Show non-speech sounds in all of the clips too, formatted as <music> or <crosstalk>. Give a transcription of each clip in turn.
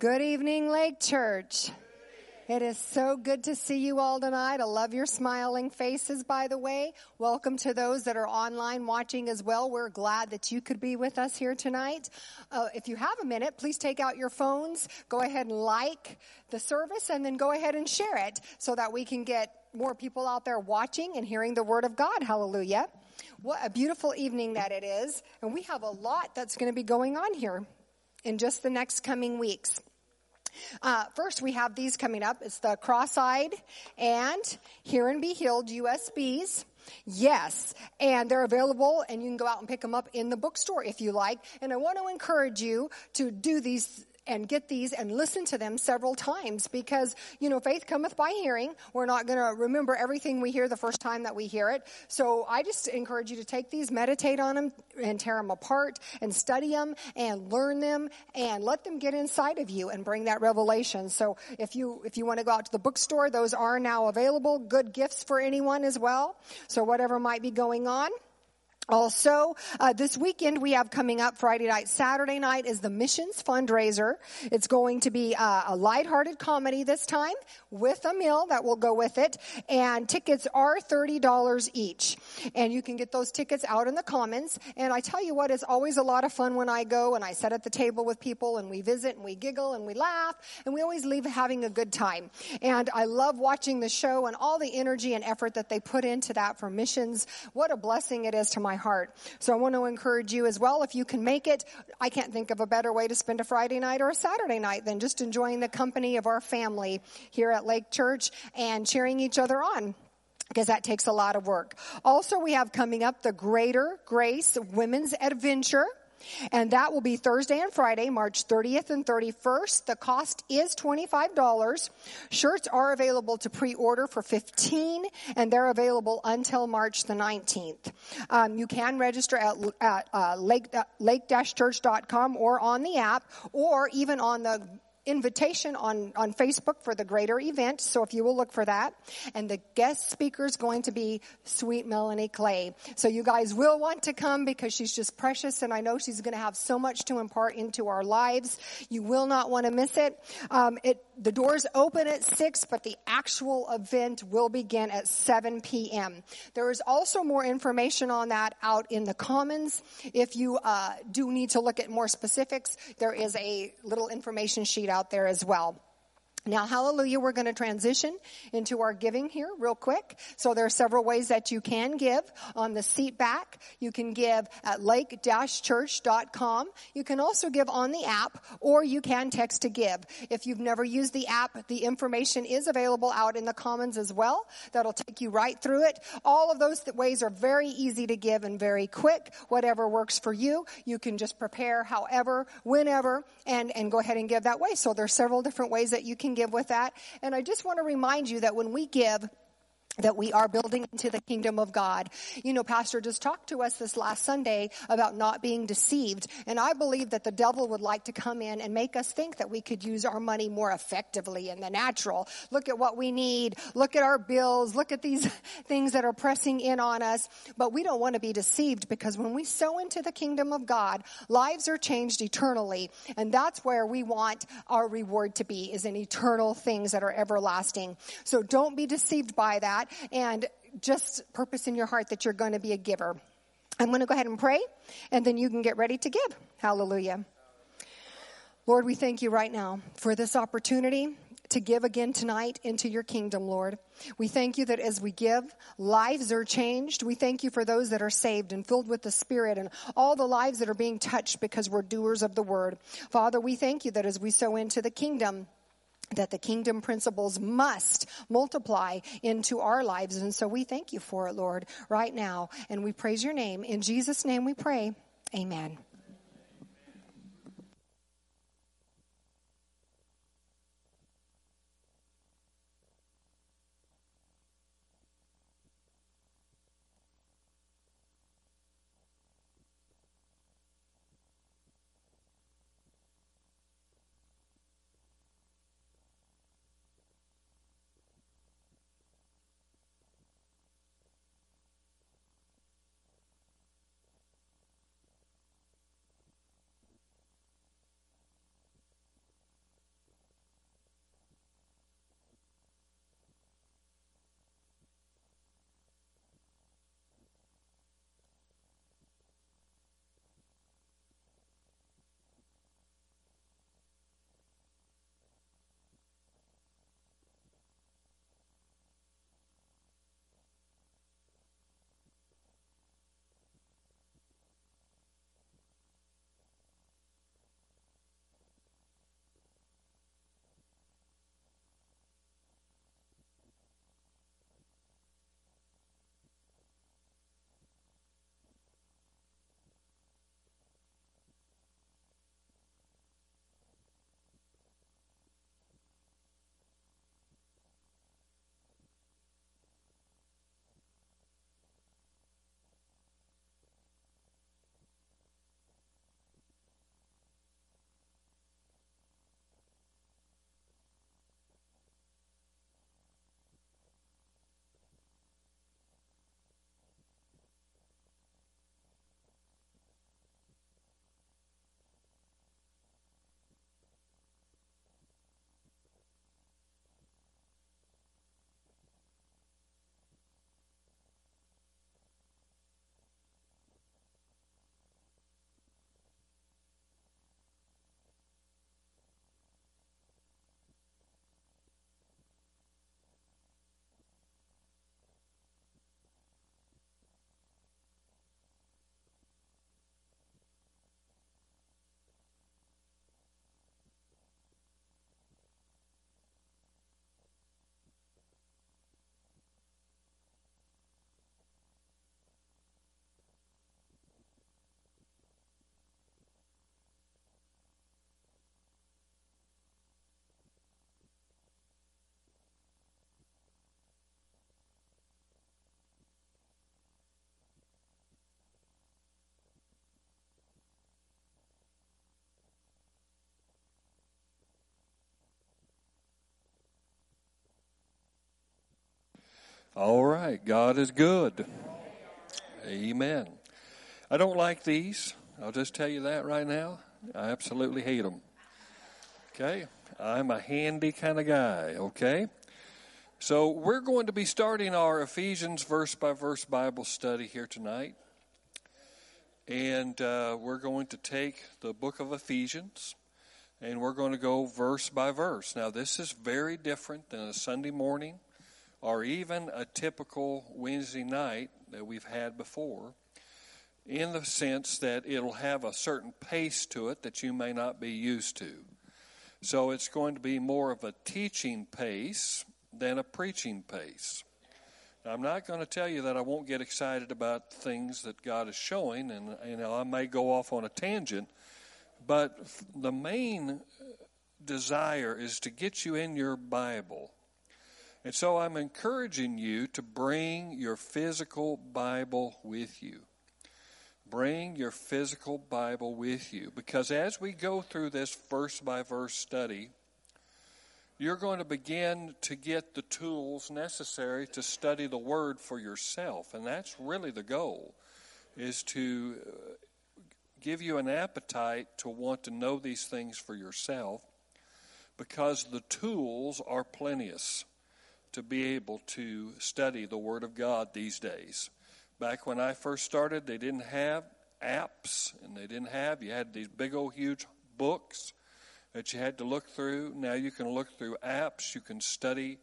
Good evening, Lake Church. It is so good to see you all tonight. I love your smiling faces, by the way. Welcome to those that are online watching as well. We're glad that you could be with us here tonight. Uh, if you have a minute, please take out your phones, go ahead and like the service, and then go ahead and share it so that we can get more people out there watching and hearing the Word of God. Hallelujah. What a beautiful evening that it is. And we have a lot that's going to be going on here in just the next coming weeks. Uh, first, we have these coming up. It's the cross-eyed and Hear and Be Healed USBs. Yes, and they're available, and you can go out and pick them up in the bookstore if you like. And I want to encourage you to do these and get these and listen to them several times because, you know, faith cometh by hearing. We're not going to remember everything we hear the first time that we hear it. So I just encourage you to take these, meditate on them, and tear them apart and study them and learn them and let them get inside of you and bring that revelation. So if you, if you want to go out to the bookstore, those are now available. Good gifts for anyone as well. So whatever might be going on. Also, uh, this weekend we have coming up Friday night, Saturday night is the missions fundraiser. It's going to be uh, a lighthearted comedy this time with a meal that will go with it, and tickets are thirty dollars each. And you can get those tickets out in the commons. And I tell you what, it's always a lot of fun when I go and I sit at the table with people and we visit and we giggle and we laugh and we always leave having a good time. And I love watching the show and all the energy and effort that they put into that for missions. What a blessing it is to my heart. So I want to encourage you as well. If you can make it, I can't think of a better way to spend a Friday night or a Saturday night than just enjoying the company of our family here at Lake Church and cheering each other on because that takes a lot of work. Also, we have coming up the Greater Grace Women's Adventure. And that will be Thursday and Friday, March 30th and 31st. The cost is $25. Shirts are available to pre-order for 15, and they're available until March the 19th. Um, you can register at, at uh, lake, uh, lake-church.com or on the app or even on the invitation on, on Facebook for the greater event. So if you will look for that. And the guest speaker is going to be sweet Melanie Clay. So you guys will want to come because she's just precious and I know she's going to have so much to impart into our lives. You will not want to miss it. Um, it the doors open at 6, but the actual event will begin at 7 p.m. There is also more information on that out in the Commons. If you uh, do need to look at more specifics, there is a little information sheet out there as well. Now, hallelujah, we're going to transition into our giving here real quick. So there are several ways that you can give. On the seat back, you can give at lake-church.com. You can also give on the app or you can text to give. If you've never used the app, the information is available out in the commons as well. That'll take you right through it. All of those ways are very easy to give and very quick. Whatever works for you, you can just prepare however, whenever, and, and go ahead and give that way. So there's several different ways that you can give with that. And I just want to remind you that when we give, that we are building into the kingdom of God. You know, Pastor just talked to us this last Sunday about not being deceived. And I believe that the devil would like to come in and make us think that we could use our money more effectively in the natural. Look at what we need. Look at our bills. Look at these <laughs> things that are pressing in on us. But we don't want to be deceived because when we sow into the kingdom of God, lives are changed eternally. And that's where we want our reward to be is in eternal things that are everlasting. So don't be deceived by that and just purpose in your heart that you're going to be a giver. I'm going to go ahead and pray, and then you can get ready to give. Hallelujah. Lord, we thank you right now for this opportunity to give again tonight into your kingdom, Lord. We thank you that as we give, lives are changed. We thank you for those that are saved and filled with the Spirit and all the lives that are being touched because we're doers of the word. Father, we thank you that as we sow into the kingdom, that the kingdom principles must multiply into our lives. And so we thank you for it, Lord, right now. And we praise your name. In Jesus' name we pray. Amen. All right, God is good. Amen. I don't like these. I'll just tell you that right now. I absolutely hate them. Okay? I'm a handy kind of guy, okay? So we're going to be starting our Ephesians verse by verse Bible study here tonight. And uh, we're going to take the book of Ephesians and we're going to go verse by verse. Now, this is very different than a Sunday morning or even a typical Wednesday night that we've had before, in the sense that it'll have a certain pace to it that you may not be used to. So it's going to be more of a teaching pace than a preaching pace. I'm not going to tell you that I won't get excited about things that God is showing, and you know I may go off on a tangent, but the main desire is to get you in your Bible and so I'm encouraging you to bring your physical Bible with you. Bring your physical Bible with you because as we go through this verse by verse study, you're going to begin to get the tools necessary to study the Word for yourself. And that's really the goal, is to uh, give you an appetite to want to know these things for yourself because the tools are plenteous to be able to study the Word of God these days. Back when I first started, they didn't have apps, and they didn't have, you had these big old huge books that you had to look through. Now you can look through apps, you can study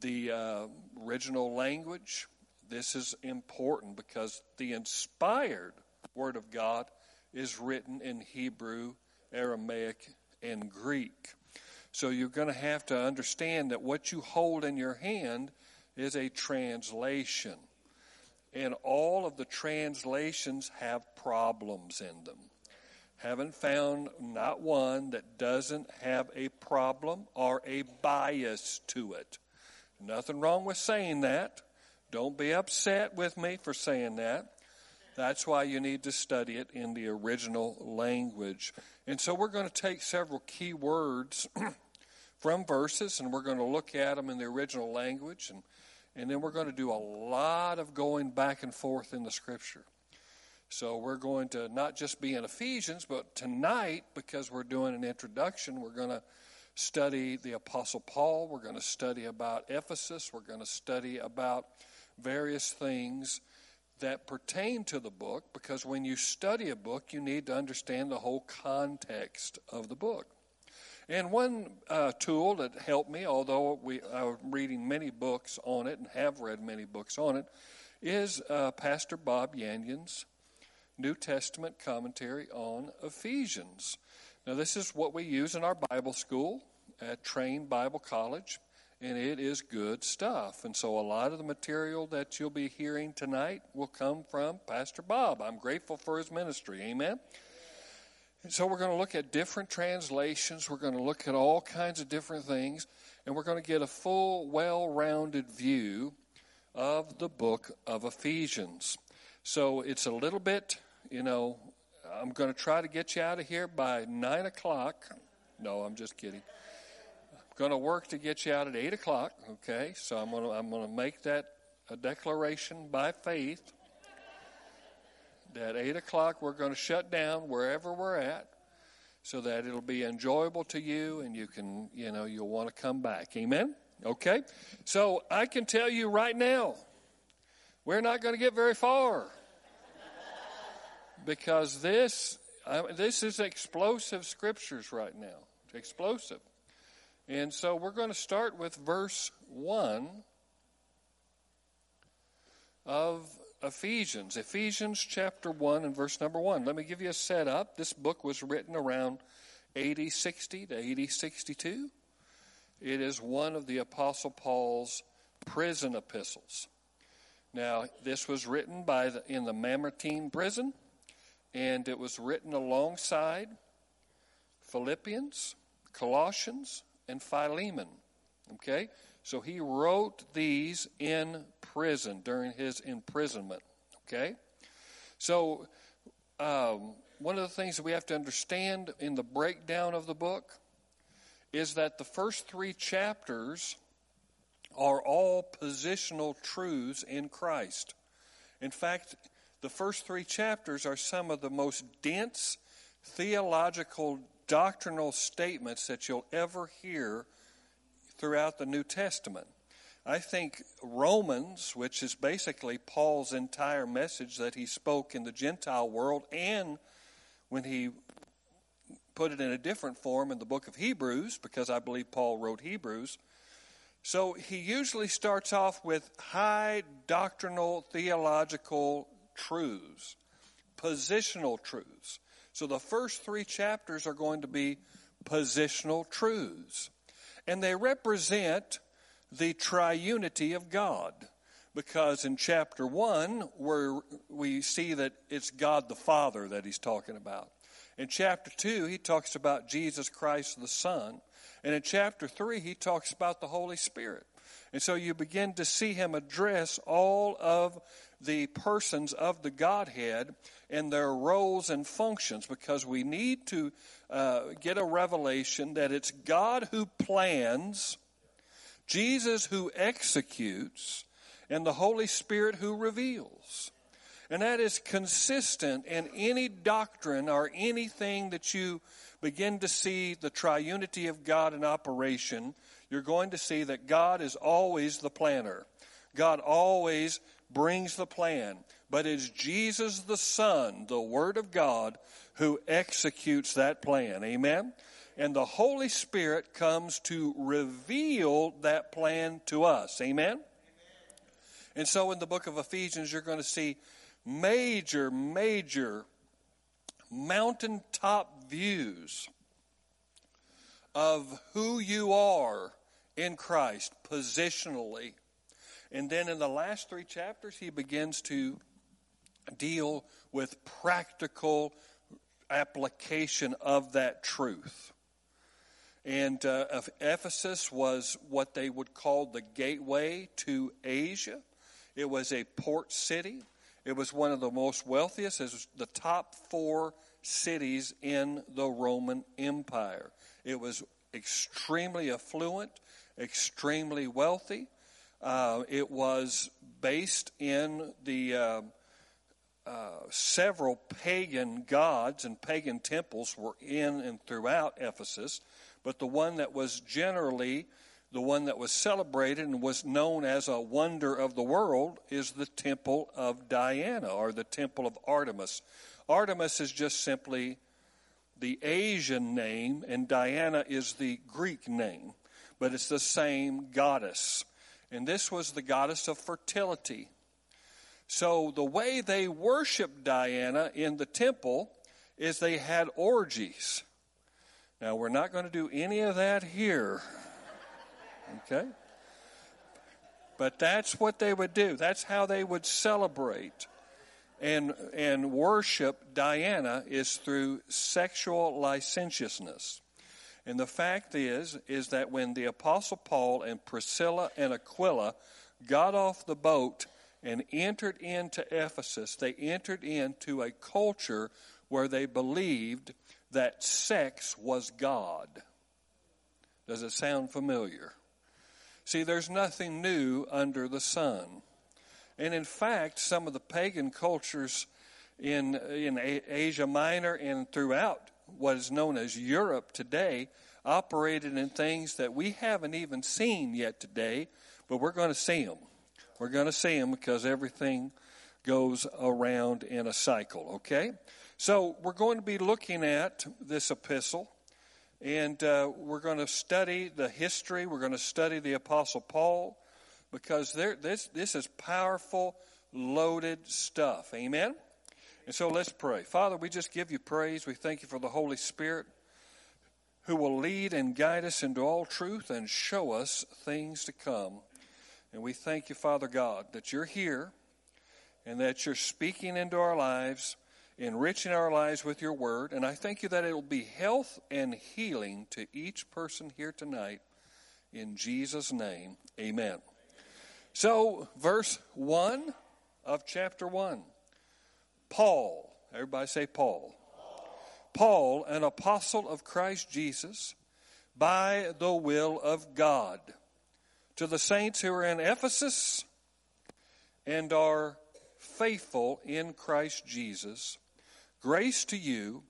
the uh, original language. This is important because the inspired Word of God is written in Hebrew, Aramaic, and Greek. So you're going to have to understand that what you hold in your hand is a translation. And all of the translations have problems in them. Haven't found not one that doesn't have a problem or a bias to it. Nothing wrong with saying that. Don't be upset with me for saying that. That's why you need to study it in the original language. And so we're going to take several key words <clears throat> from verses and we're going to look at them in the original language. And, and then we're going to do a lot of going back and forth in the scripture. So we're going to not just be in Ephesians, but tonight, because we're doing an introduction, we're going to study the Apostle Paul. We're going to study about Ephesus. We're going to study about various things that pertain to the book because when you study a book, you need to understand the whole context of the book. And one uh, tool that helped me, although we are reading many books on it and have read many books on it, is uh, Pastor Bob Yandian's New Testament commentary on Ephesians. Now, this is what we use in our Bible school at Train Bible College and it is good stuff. And so a lot of the material that you'll be hearing tonight will come from Pastor Bob. I'm grateful for his ministry. Amen. And so we're going to look at different translations. We're going to look at all kinds of different things, and we're going to get a full, well rounded view of the book of Ephesians. So it's a little bit, you know, I'm going to try to get you out of here by 9 o'clock. No, I'm just kidding going to work to get you out at 8 o'clock, okay? So I'm going to, I'm to make that a declaration by faith that 8 o'clock we're going to shut down wherever we're at so that it'll be enjoyable to you and you can, you know, you'll want to come back. Amen? Okay? So I can tell you right now, we're not going to get very far because this, I, this is explosive scriptures right now. Explosive. And so we're going to start with verse 1 of Ephesians. Ephesians chapter 1 and verse number 1. Let me give you a setup. This book was written around AD 60 to AD 62. It is one of the Apostle Paul's prison epistles. Now, this was written by the, in the Mamertine prison, and it was written alongside Philippians, Colossians, and Philemon. Okay? So he wrote these in prison during his imprisonment. Okay? So, um, one of the things that we have to understand in the breakdown of the book is that the first three chapters are all positional truths in Christ. In fact, the first three chapters are some of the most dense theological doctrinal statements that you'll ever hear throughout the New Testament. I think Romans, which is basically Paul's entire message that he spoke in the Gentile world, and when he put it in a different form in the book of Hebrews, because I believe Paul wrote Hebrews. So he usually starts off with high doctrinal theological truths, positional truths. So the first three chapters are going to be positional truths. And they represent the triunity of God. Because in chapter 1, where we see that it's God the Father that he's talking about. In chapter 2, he talks about Jesus Christ the Son. And in chapter 3, he talks about the Holy Spirit. And so you begin to see him address all of the persons of the Godhead and their roles and functions because we need to uh, get a revelation that it's God who plans Jesus who executes, and the Holy Spirit who reveals. And that is consistent in any doctrine or anything that you begin to see the triunity of God in operation. You're going to see that God is always the planner. God always brings the plan. But it's Jesus the Son, the Word of God, who executes that plan. Amen? and the Holy Spirit comes to reveal that plan to us. Amen? Amen? And so in the book of Ephesians, you're going to see major, major mountaintop views of who you are in Christ positionally. And then in the last three chapters, he begins to deal with practical application of that truth. And uh, Ephesus was what they would call the gateway to Asia. It was a port city. It was one of the most wealthiest. It was the top four cities in the Roman Empire. It was extremely affluent, extremely wealthy. Uh, it was based in the uh, uh, several pagan gods and pagan temples were in and throughout Ephesus but the one that was generally the one that was celebrated and was known as a wonder of the world is the temple of Diana or the temple of Artemis. Artemis is just simply the Asian name, and Diana is the Greek name, but it's the same goddess. And this was the goddess of fertility. So the way they worshiped Diana in the temple is they had orgies. Now, we're not going to do any of that here. <laughs> Okay? But that's what they would do. That's how they would celebrate and, and worship Diana is through sexual licentiousness. And the fact is, is that when the Apostle Paul and Priscilla and Aquila got off the boat and entered into Ephesus, they entered into a culture where they believed that sex was God. Does it sound familiar? See, there's nothing new under the sun. And in fact, some of the pagan cultures in, in Asia Minor and throughout what is known as Europe today operated in things that we haven't even seen yet today, but we're going to see them. We're going to see them because everything goes around in a cycle, okay? So, we're going to be looking at this epistle, and uh, we're going to study the history. We're going to study the Apostle Paul, because there, this, this is powerful, loaded stuff. Amen? And so, let's pray. Father, we just give you praise. We thank you for the Holy Spirit who will lead and guide us into all truth and show us things to come. And we thank you, Father God, that you're here and that you're speaking into our lives enriching our lives with your word. And I thank you that it will be health and healing to each person here tonight. In Jesus' name, amen. So, verse 1 of chapter 1. Paul, everybody say Paul. Paul, an apostle of Christ Jesus, by the will of God To the saints who are in Ephesus and are faithful in Christ Jesus, grace to you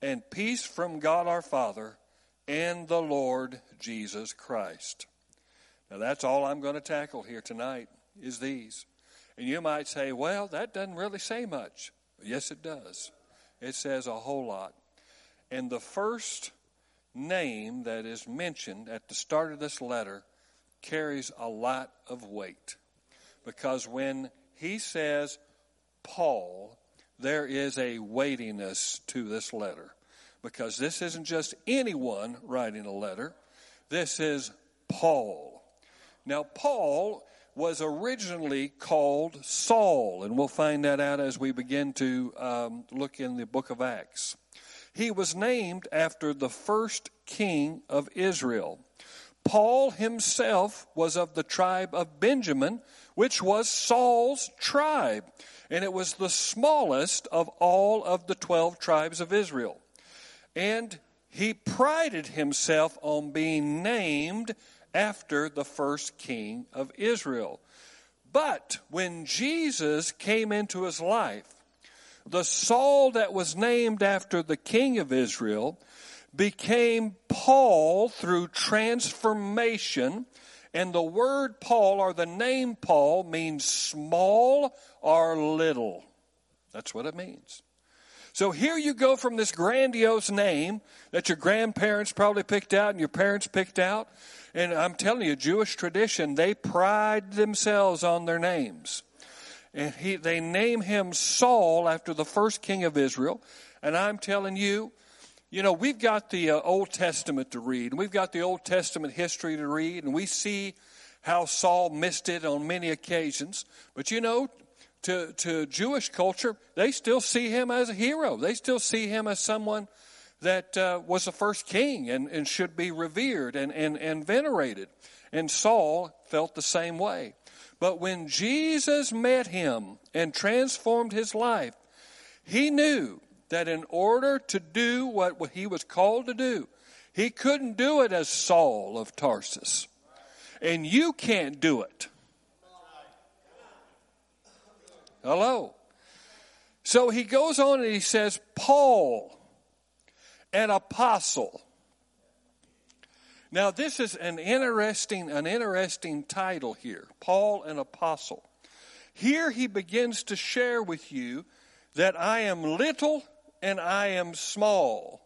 and peace from God our Father and the Lord Jesus Christ. Now that's all I'm going to tackle here tonight is these. And you might say, well, that doesn't really say much. Yes, it does. It says a whole lot. And the first name that is mentioned at the start of this letter carries a lot of weight. Because when he says Paul, there is a weightiness to this letter. Because this isn't just anyone writing a letter, this is Paul. Now, Paul was originally called Saul, and we'll find that out as we begin to um, look in the book of Acts. He was named after the first king of Israel. Paul himself was of the tribe of Benjamin, which was Saul's tribe, and it was the smallest of all of the 12 tribes of Israel. And he prided himself on being named after the first king of Israel. But when Jesus came into his life, the Saul that was named after the king of Israel became Paul through transformation. And the word Paul or the name Paul means small or little. That's what it means. So here you go from this grandiose name that your grandparents probably picked out and your parents picked out. And I'm telling you, Jewish tradition, they pride themselves on their names. And he, they name him Saul after the first king of Israel. And I'm telling you, you know, we've got the uh, Old Testament to read, and we've got the Old Testament history to read, and we see how Saul missed it on many occasions. But you know, to, to Jewish culture, they still see him as a hero. They still see him as someone that uh, was the first king and, and should be revered and, and, and venerated. And Saul felt the same way. But when Jesus met him and transformed his life, he knew that in order to do what he was called to do, he couldn't do it as Saul of Tarsus. And you can't do it. Hello. So he goes on and he says, Paul, an apostle. Now this is an interesting, an interesting title here. Paul, an apostle. Here he begins to share with you that I am little and I am small.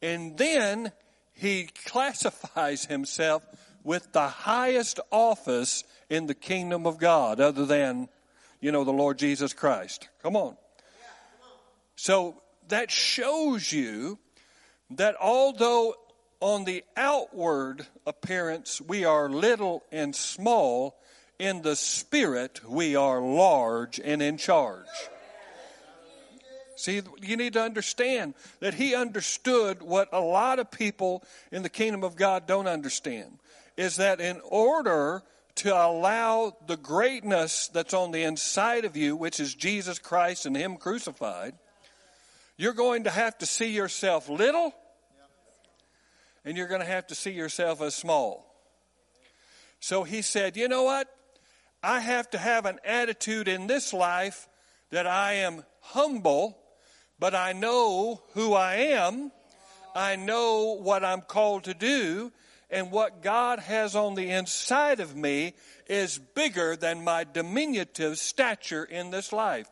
And then he classifies himself with the highest office in the kingdom of God, other than, you know, the Lord Jesus Christ. Come on. So that shows you that although on the outward appearance we are little and small, in the spirit we are large and in charge. See, you need to understand that he understood what a lot of people in the kingdom of God don't understand is that in order to allow the greatness that's on the inside of you, which is Jesus Christ and Him crucified, you're going to have to see yourself little and you're going to have to see yourself as small. So he said, You know what? I have to have an attitude in this life that I am humble but I know who I am. I know what I'm called to do. And what God has on the inside of me is bigger than my diminutive stature in this life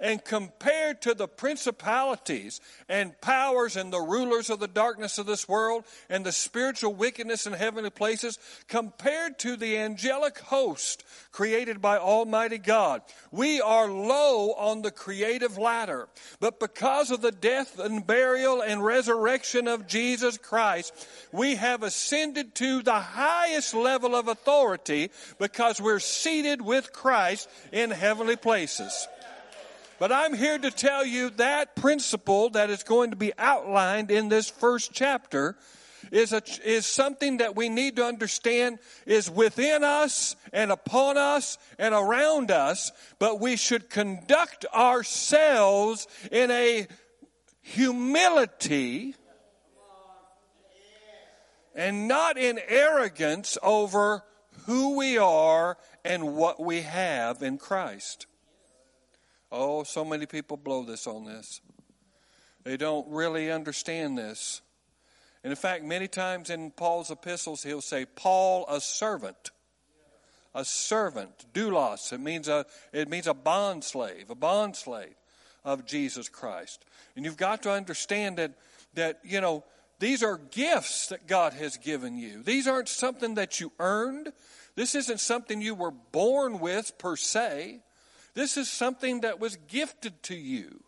and compared to the principalities and powers and the rulers of the darkness of this world and the spiritual wickedness in heavenly places, compared to the angelic host created by Almighty God, we are low on the creative ladder. But because of the death and burial and resurrection of Jesus Christ, we have ascended to the highest level of authority because we're seated with Christ in heavenly places. But I'm here to tell you that principle that is going to be outlined in this first chapter is, a, is something that we need to understand is within us and upon us and around us, but we should conduct ourselves in a humility and not in arrogance over who we are and what we have in Christ. Oh, so many people blow this on this. They don't really understand this. And in fact, many times in Paul's epistles, he'll say, Paul, a servant. A servant, doulos. It means a, it means a bond slave, a bond slave of Jesus Christ. And you've got to understand that, that, you know, these are gifts that God has given you. These aren't something that you earned. This isn't something you were born with per se. This is something that was gifted to you.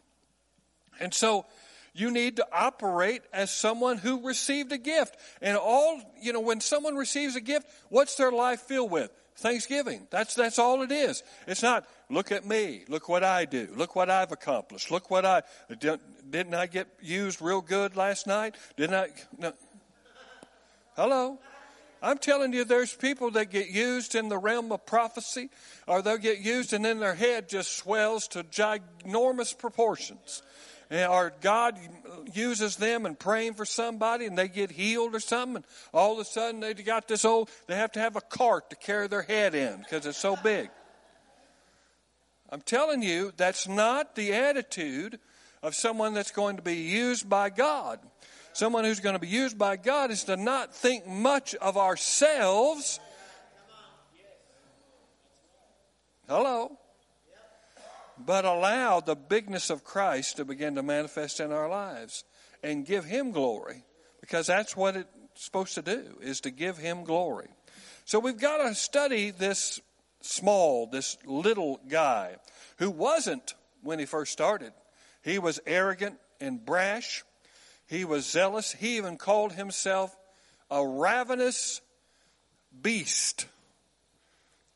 And so you need to operate as someone who received a gift. And all, you know, when someone receives a gift, what's their life filled with? Thanksgiving. That's, that's all it is. It's not, look at me. Look what I do. Look what I've accomplished. Look what I, didn't I get used real good last night? Didn't I? No. Hello? I'm telling you, there's people that get used in the realm of prophecy, or they'll get used and then their head just swells to ginormous proportions or God uses them and praying for somebody and they get healed or something, and all of a sudden they got this old, they have to have a cart to carry their head in because it's so big. I'm telling you, that's not the attitude of someone that's going to be used by God. Someone who's going to be used by God is to not think much of ourselves. Hello but allow the bigness of Christ to begin to manifest in our lives and give him glory because that's what it's supposed to do is to give him glory. So we've got to study this small, this little guy who wasn't when he first started. He was arrogant and brash. He was zealous. He even called himself a ravenous beast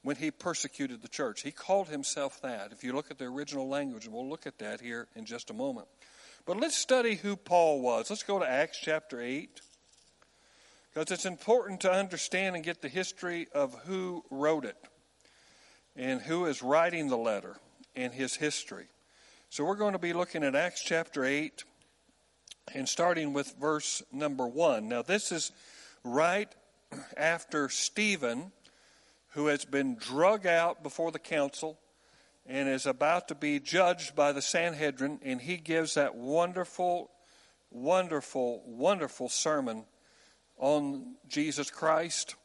when he persecuted the church. He called himself that. If you look at the original language, and we'll look at that here in just a moment. But let's study who Paul was. Let's go to Acts chapter 8. Because it's important to understand and get the history of who wrote it and who is writing the letter and his history. So we're going to be looking at Acts chapter 8 and starting with verse number 1. Now, this is right after Stephen who has been drug out before the council and is about to be judged by the Sanhedrin, and he gives that wonderful, wonderful, wonderful sermon on Jesus Christ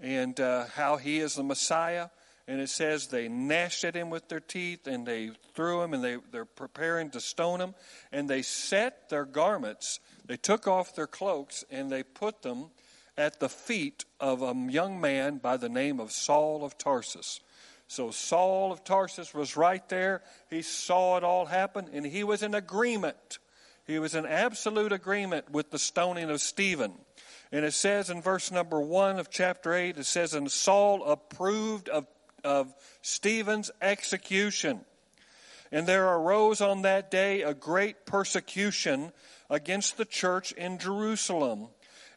and uh, how he is the Messiah. And it says they gnashed at him with their teeth and they threw him and they, they're preparing to stone him. And they set their garments, they took off their cloaks and they put them at the feet of a young man by the name of Saul of Tarsus. So Saul of Tarsus was right there. He saw it all happen, and he was in agreement. He was in absolute agreement with the stoning of Stephen. And it says in verse number one of chapter 8, it says, And Saul approved of, of Stephen's execution. And there arose on that day a great persecution against the church in Jerusalem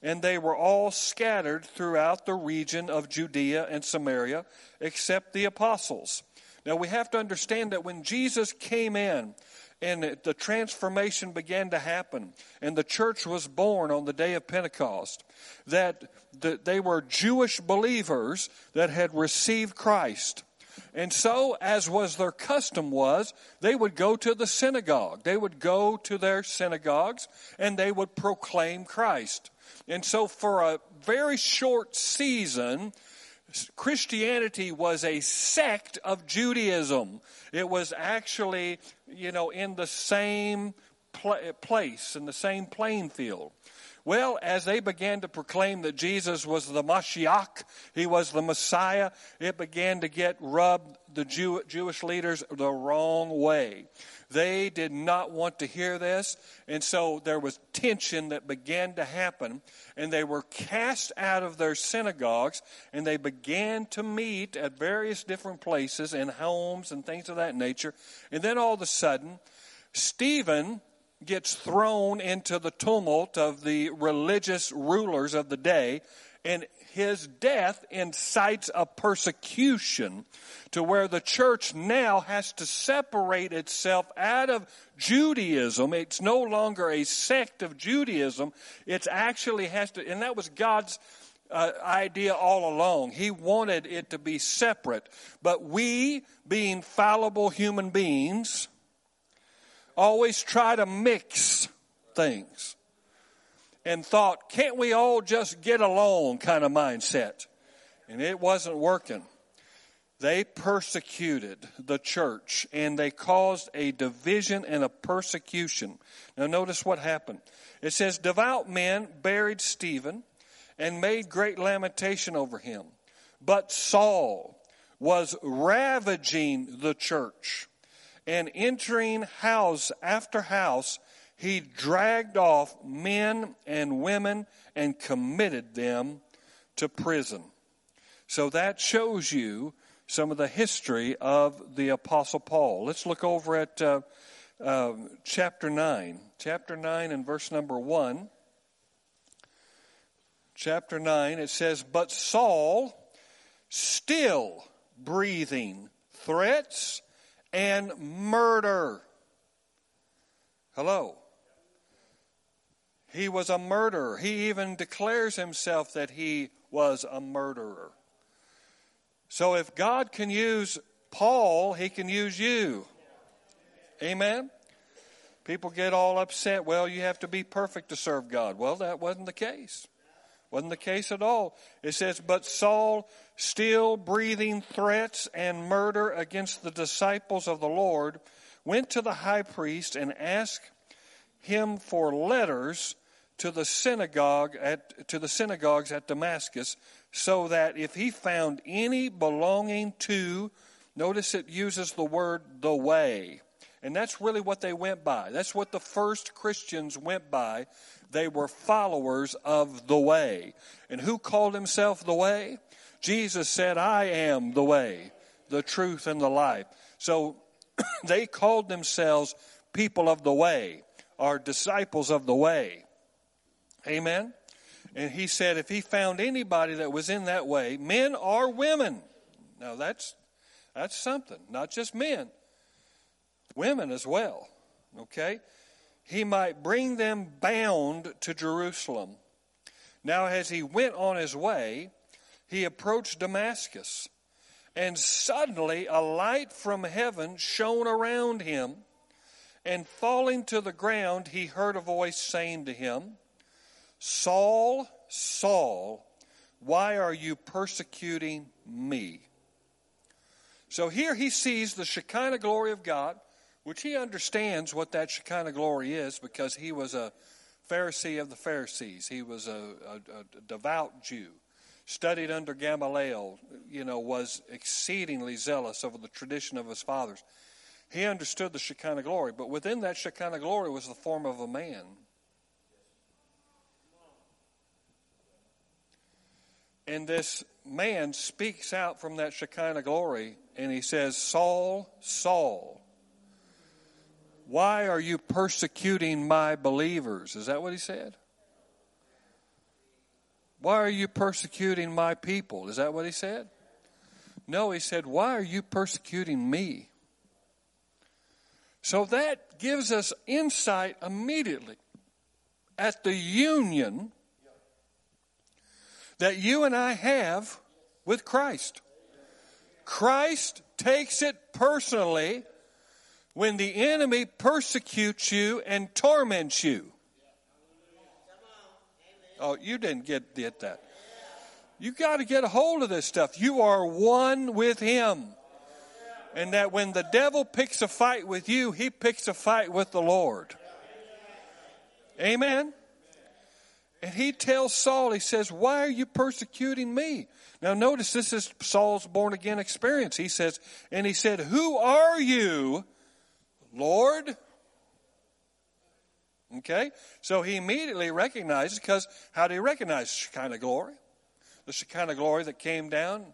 and they were all scattered throughout the region of Judea and Samaria, except the apostles. Now we have to understand that when Jesus came in, and the transformation began to happen, and the church was born on the day of Pentecost, that they were Jewish believers that had received Christ. And so, as was their custom was, they would go to the synagogue. They would go to their synagogues and they would proclaim Christ. And so, for a very short season, Christianity was a sect of Judaism. It was actually, you know, in the same pl- place, in the same playing field. Well, as they began to proclaim that Jesus was the Mashiach, he was the Messiah, it began to get rubbed the Jew, Jewish leaders the wrong way. They did not want to hear this, and so there was tension that began to happen, and they were cast out of their synagogues, and they began to meet at various different places in homes and things of that nature. And then all of a sudden, Stephen gets thrown into the tumult of the religious rulers of the day, and his death incites a persecution to where the church now has to separate itself out of Judaism. It's no longer a sect of Judaism. It actually has to, and that was God's uh, idea all along. He wanted it to be separate. But we, being fallible human beings, always try to mix things and thought, can't we all just get along kind of mindset? And it wasn't working. They persecuted the church and they caused a division and a persecution. Now, notice what happened. It says, Devout men buried Stephen and made great lamentation over him. But Saul was ravaging the church and entering house after house, he dragged off men and women and committed them to prison. So that shows you some of the history of the Apostle Paul. Let's look over at uh, uh, chapter 9. Chapter 9 and verse number 1 chapter 9, it says, But Saul, still breathing threats and murder. Hello. He was a murderer. He even declares himself that he was a murderer. So if God can use Paul, he can use you. Amen? People get all upset. Well, you have to be perfect to serve God. Well, that wasn't the case. Wasn't the case at all. It says, But Saul, still breathing threats and murder against the disciples of the Lord, went to the high priest and asked him for letters to the synagogue at to the synagogues at Damascus, so that if he found any belonging to, notice it uses the word the way. And that's really what they went by. That's what the first Christians went by. They were followers of the way. And who called himself the way? Jesus said, I am the way, the truth, and the life. So <clears throat> they called themselves people of the way, or disciples of the way. Amen? And he said, if he found anybody that was in that way, men or women, now that's that's something, not just men women as well. Okay? He might bring them bound to Jerusalem. Now, as he went on his way, he approached Damascus, and suddenly a light from heaven shone around him. And falling to the ground, he heard a voice saying to him, Saul, Saul, why are you persecuting me? So here he sees the Shekinah glory of God which he understands what that Shekinah glory is because he was a Pharisee of the Pharisees. He was a, a, a devout Jew, studied under Gamaliel, you know, was exceedingly zealous over the tradition of his fathers. He understood the Shekinah glory, but within that Shekinah glory was the form of a man. And this man speaks out from that Shekinah glory and he says, Saul, Saul, why are you persecuting my believers? Is that what he said? Why are you persecuting my people? Is that what he said? No, he said, Why are you persecuting me? So that gives us insight immediately at the union that you and I have with Christ. Christ takes it personally when the enemy persecutes you and torments you. Oh, you didn't get, get that. You got to get a hold of this stuff. You are one with him. And that when the devil picks a fight with you, he picks a fight with the Lord. Amen. And he tells Saul, he says, Why are you persecuting me? Now, notice this is Saul's born again experience. He says, And he said, Who are you? Lord. Okay? So he immediately recognizes, because how do he recognize Shekinah glory? The Shekinah glory that came down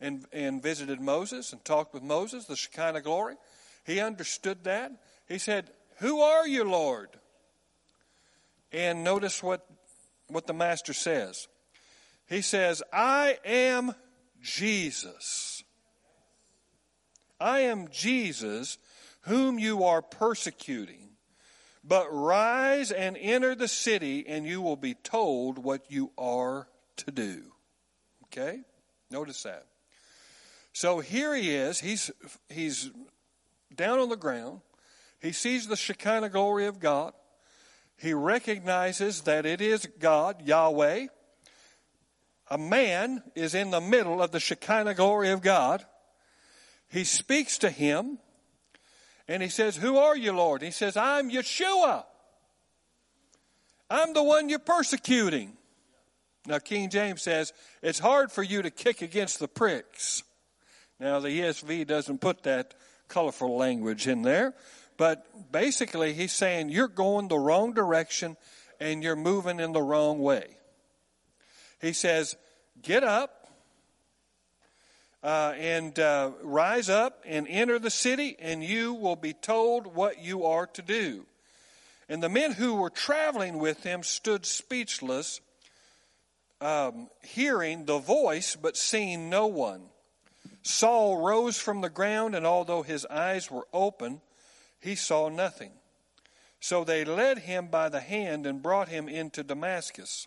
and, and visited Moses and talked with Moses, the Shekinah glory. He understood that. He said, Who are you, Lord? And notice what, what the master says. He says, I am Jesus. I am Jesus whom you are persecuting. But rise and enter the city, and you will be told what you are to do. Okay? Notice that. So here he is. He's, he's down on the ground. He sees the Shekinah glory of God. He recognizes that it is God, Yahweh. A man is in the middle of the Shekinah glory of God. He speaks to him and he says, Who are you, Lord? He says, I'm Yeshua. I'm the one you're persecuting. Now, King James says, It's hard for you to kick against the pricks. Now, the ESV doesn't put that colorful language in there, but basically, he's saying, You're going the wrong direction and you're moving in the wrong way. He says, Get up uh, and uh, rise up and enter the city, and you will be told what you are to do. And the men who were traveling with him stood speechless, um, hearing the voice, but seeing no one. Saul rose from the ground, and although his eyes were open, he saw nothing. So they led him by the hand and brought him into Damascus.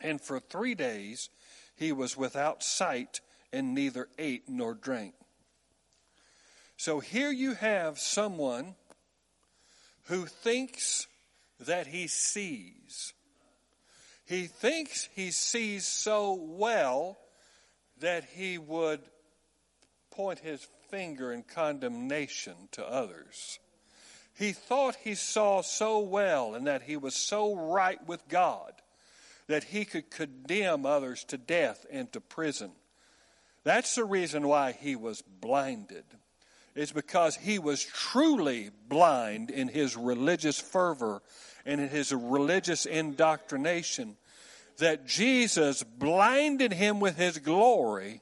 And for three days he was without sight and neither ate nor drank. So here you have someone who thinks that he sees. He thinks he sees so well that he would point his finger in condemnation to others. He thought he saw so well and that he was so right with God that he could condemn others to death and to prison. That's the reason why he was blinded. It's because he was truly blind in his religious fervor and in his religious indoctrination that Jesus blinded him with his glory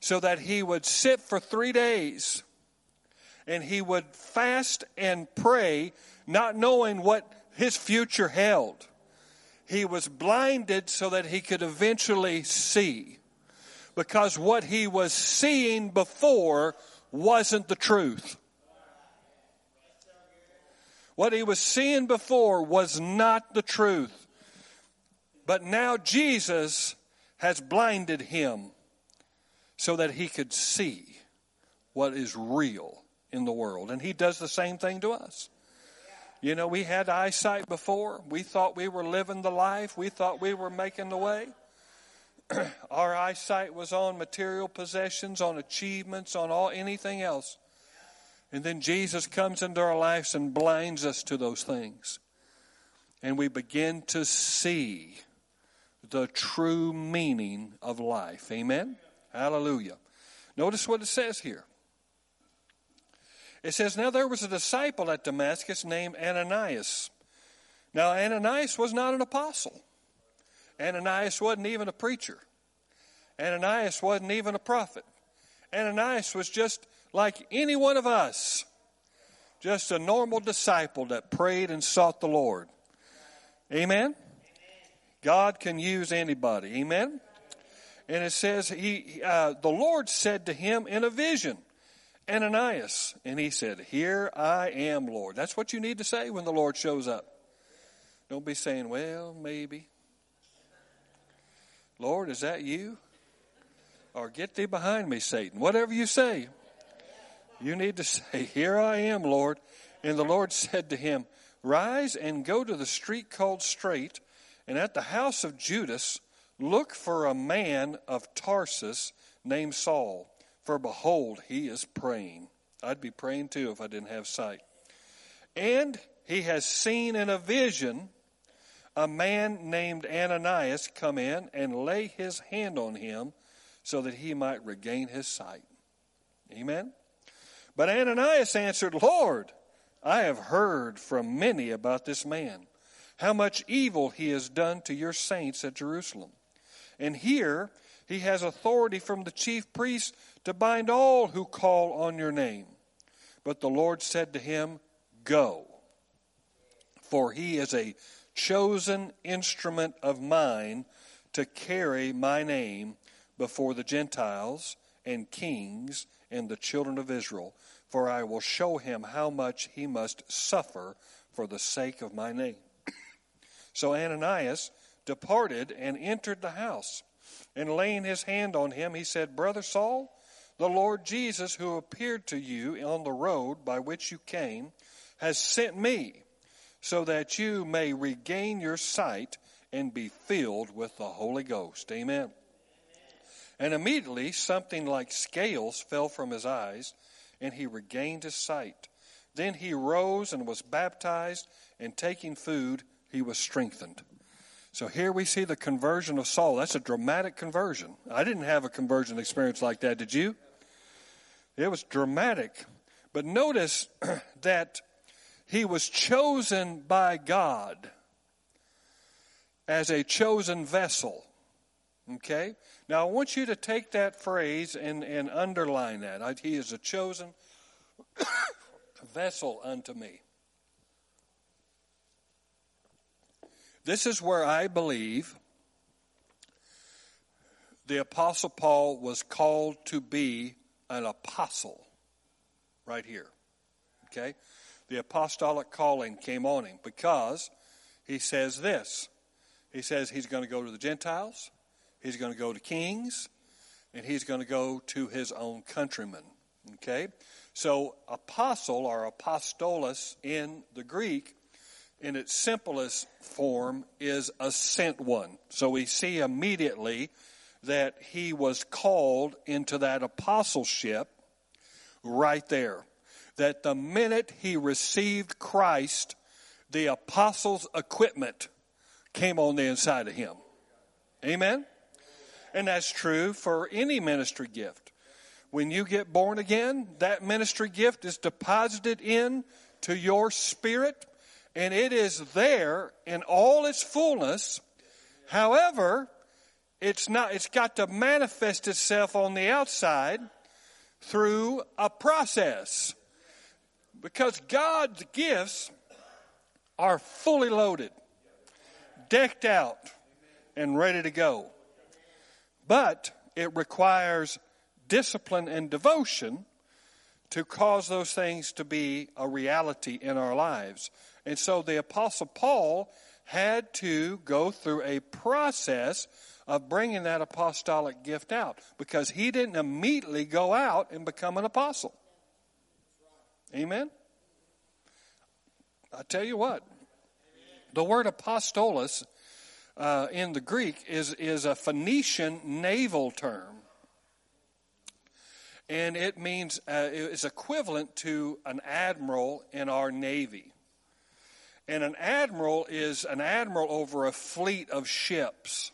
so that he would sit for three days and he would fast and pray, not knowing what his future held. He was blinded so that he could eventually see because what he was seeing before wasn't the truth. What he was seeing before was not the truth. But now Jesus has blinded him so that he could see what is real in the world. And he does the same thing to us. You know, we had eyesight before. We thought we were living the life. We thought we were making the way. <clears throat> Our eyesight was on material possessions, on achievements, on all anything else. And then Jesus comes into our lives and blinds us to those things. And we begin to see the true meaning of life. Amen? Hallelujah. Notice what it says here. It says, Now there was a disciple at Damascus named Ananias. Now, Ananias was not an apostle, Ananias wasn't even a preacher, Ananias wasn't even a prophet. Ananias was just like any one of us, just a normal disciple that prayed and sought the Lord. Amen? God can use anybody. Amen? And it says, he, uh, the Lord said to him in a vision, Ananias. And he said, Here I am, Lord. That's what you need to say when the Lord shows up. Don't be saying, Well, maybe. Lord, is that you? Or get thee behind me, Satan. Whatever you say, you need to <laughs> say, Here I am, Lord. And the Lord said to him, Rise and go to the street called Straight, and at the house of Judas, Look for a man of Tarsus named Saul, for behold, he is praying. I'd be praying too if I didn't have sight. And he has seen in a vision a man named Ananias come in and lay his hand on him so that he might regain his sight. Amen. But Ananias answered, Lord, I have heard from many about this man, how much evil he has done to your saints at Jerusalem. And here he has authority from the chief priest to bind all who call on your name. But the Lord said to him, Go, for he is a chosen instrument of mine to carry my name before the Gentiles and kings and the children of Israel. For I will show him how much he must suffer for the sake of my name. <clears throat> so Ananias departed and entered the house. And laying his hand on him, he said, Brother Saul, the Lord Jesus, who appeared to you on the road by which you came, has sent me, so that you may regain your sight and be filled with the Holy Ghost. Amen. And immediately something like scales fell from his eyes, and he regained his sight. Then he rose and was baptized, and taking food, he was strengthened. So here we see the conversion of Saul. That's a dramatic conversion. I didn't have a conversion experience like that, did you? It was dramatic. But notice <clears throat> that he was chosen by God as a chosen vessel. Okay? Now I want you to take that phrase and, and underline that. He is a chosen <coughs> vessel unto me. This is where I believe the Apostle Paul was called to be an apostle. Right here. Okay? The apostolic calling came on him because he says this. He says he's going to go to the Gentiles, he's going to go to kings, and he's going to go to his own countrymen. Okay? So, apostle or apostolos in the Greek in its simplest form is a sent one. So we see immediately that he was called into that apostleship right there. That the minute he received Christ, the apostles' equipment came on the inside of him. Amen? And that's true for any ministry gift. When you get born again, that ministry gift is deposited in to your spirit and it is there in all its fullness. However, it's not it's got to manifest itself on the outside through a process. Because God's gifts are fully loaded, decked out, and ready to go. But it requires discipline and devotion to cause those things to be a reality in our lives. And so the Apostle Paul had to go through a process of bringing that apostolic gift out because he didn't immediately go out and become an apostle. Amen? I tell you what, the word apostolos uh, in the Greek is, is a Phoenician naval term. And it means, uh, it's equivalent to an admiral in our Navy. And an admiral is an admiral over a fleet of ships.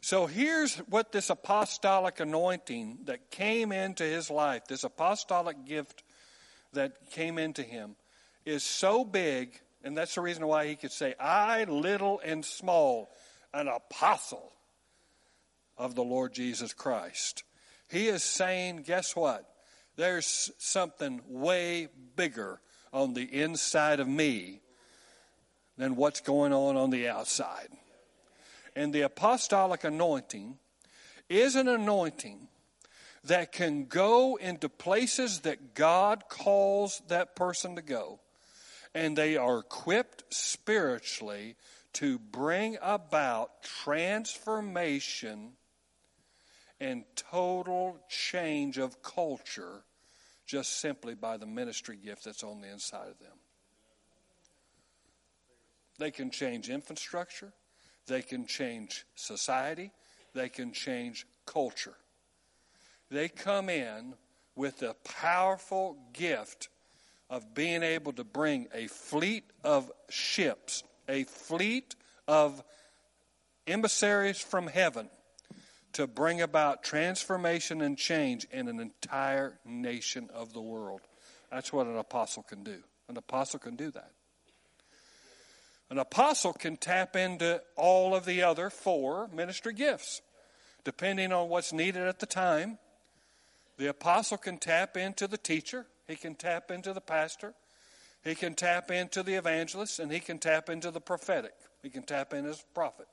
So here's what this apostolic anointing that came into his life, this apostolic gift that came into him, is so big, and that's the reason why he could say, I, little and small, an apostle of the Lord Jesus Christ. He is saying, guess what? There's something way bigger on the inside of me than what's going on on the outside. And the apostolic anointing is an anointing that can go into places that God calls that person to go. And they are equipped spiritually to bring about transformation and total change of culture just simply by the ministry gift that's on the inside of them. They can change infrastructure, they can change society, they can change culture. They come in with the powerful gift of being able to bring a fleet of ships, a fleet of emissaries from heaven to bring about transformation and change in an entire nation of the world. That's what an apostle can do. An apostle can do that. An apostle can tap into all of the other four ministry gifts, depending on what's needed at the time. The apostle can tap into the teacher, he can tap into the pastor, he can tap into the evangelist, and he can tap into the prophetic. He can tap in as prophet.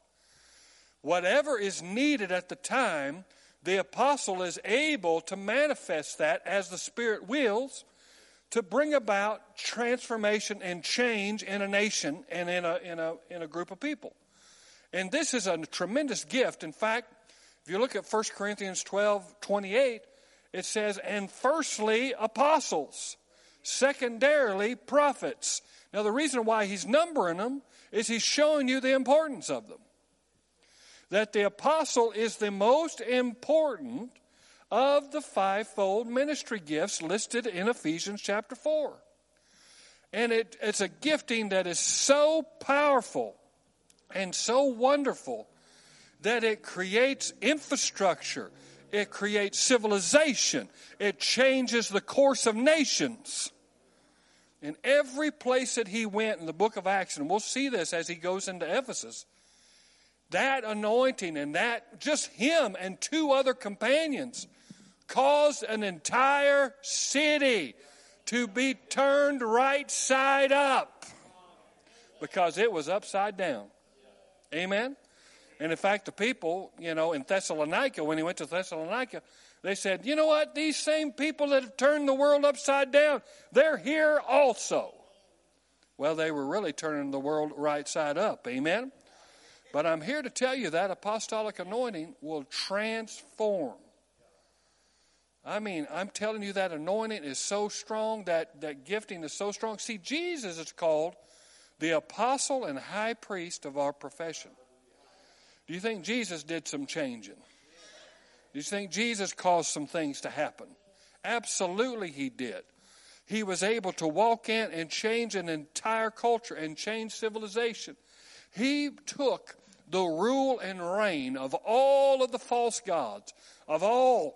Whatever is needed at the time, the apostle is able to manifest that as the Spirit wills to bring about transformation and change in a nation and in a, in a, in a group of people. And this is a tremendous gift. In fact, if you look at 1 Corinthians 12 28, it says, And firstly, apostles, secondarily, prophets. Now, the reason why he's numbering them is he's showing you the importance of them. That the apostle is the most important of the fivefold ministry gifts listed in Ephesians chapter 4. And it, it's a gifting that is so powerful and so wonderful that it creates infrastructure, it creates civilization, it changes the course of nations. In every place that he went in the book of Acts, and we'll see this as he goes into Ephesus, that anointing and that, just him and two other companions, caused an entire city to be turned right side up because it was upside down. Amen? And in fact, the people, you know, in Thessalonica, when he went to Thessalonica, they said, you know what? These same people that have turned the world upside down, they're here also. Well, they were really turning the world right side up. Amen? But I'm here to tell you that apostolic anointing will transform I mean, I'm telling you that anointing is so strong, that, that gifting is so strong. See, Jesus is called the apostle and high priest of our profession. Do you think Jesus did some changing? Do you think Jesus caused some things to happen? Absolutely, he did. He was able to walk in and change an entire culture and change civilization. He took the rule and reign of all of the false gods, of all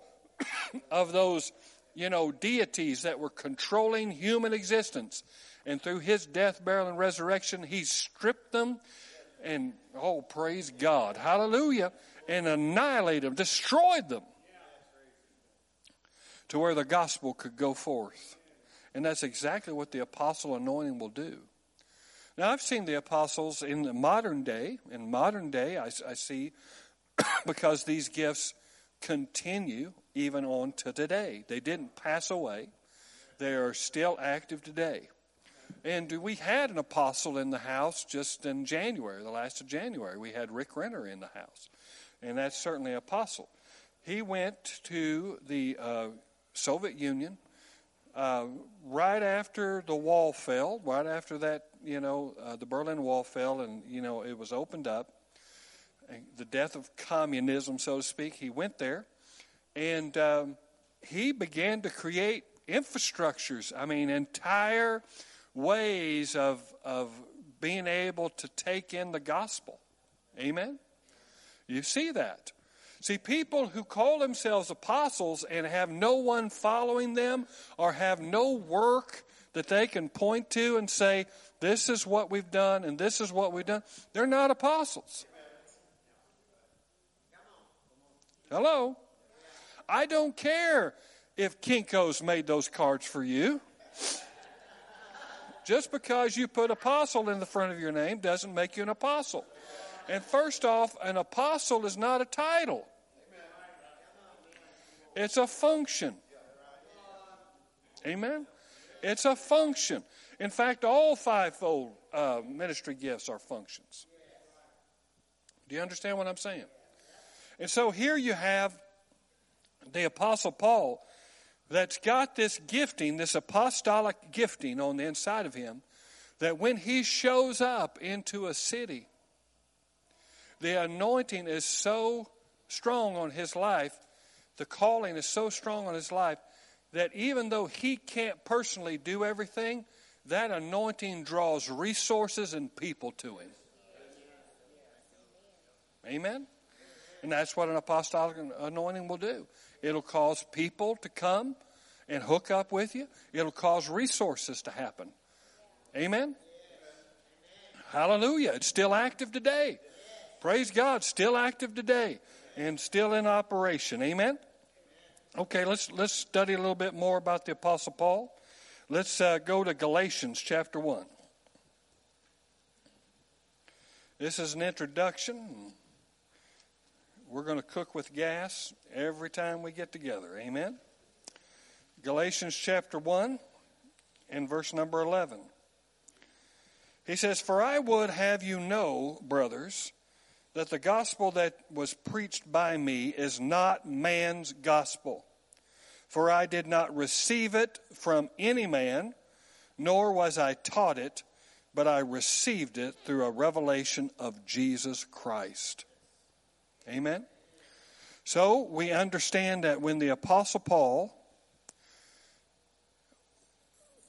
<coughs> of those, you know, deities that were controlling human existence. And through his death, burial, and resurrection, he stripped them and, oh, praise God, hallelujah, and annihilated them, destroyed them to where the gospel could go forth. And that's exactly what the apostle anointing will do. Now, I've seen the apostles in the modern day. In modern day, I, I see <coughs> because these gifts continue even on to today. They didn't pass away, they are still active today. And we had an apostle in the house just in January, the last of January. We had Rick Renner in the house. And that's certainly an apostle. He went to the uh, Soviet Union uh, right after the wall fell, right after that, you know, uh, the Berlin Wall fell and, you know, it was opened up. The death of communism, so to speak. He went there and um, he began to create infrastructures. I mean, entire ways of, of being able to take in the gospel. Amen? You see that. See, people who call themselves apostles and have no one following them or have no work that they can point to and say, this is what we've done and this is what we've done, they're not apostles. Hello? I don't care if Kinko's made those cards for you. Just because you put apostle in the front of your name doesn't make you an apostle. And first off, an apostle is not a title, it's a function. Amen? It's a function. In fact, all fivefold uh, ministry gifts are functions. Do you understand what I'm saying? And so here you have the Apostle Paul that's got this gifting, this apostolic gifting on the inside of him, that when he shows up into a city, the anointing is so strong on his life, the calling is so strong on his life, that even though he can't personally do everything, that anointing draws resources and people to him. Amen? And that's what an apostolic anointing will do. It'll cause people to come and hook up with you. It'll cause resources to happen. Amen? Hallelujah. It's still active today. Praise God. Still active today and still in operation. Amen? Okay, let's, let's study a little bit more about the Apostle Paul. Let's uh, go to Galatians chapter 1. This is an introduction. We're going to cook with gas every time we get together. Amen? Galatians chapter 1 and verse number 11. He says, For I would have you know, brothers, that the gospel that was preached by me is not man's gospel. For I did not receive it from any man, nor was I taught it, but I received it through a revelation of Jesus Christ. Amen? So we understand that when the Apostle Paul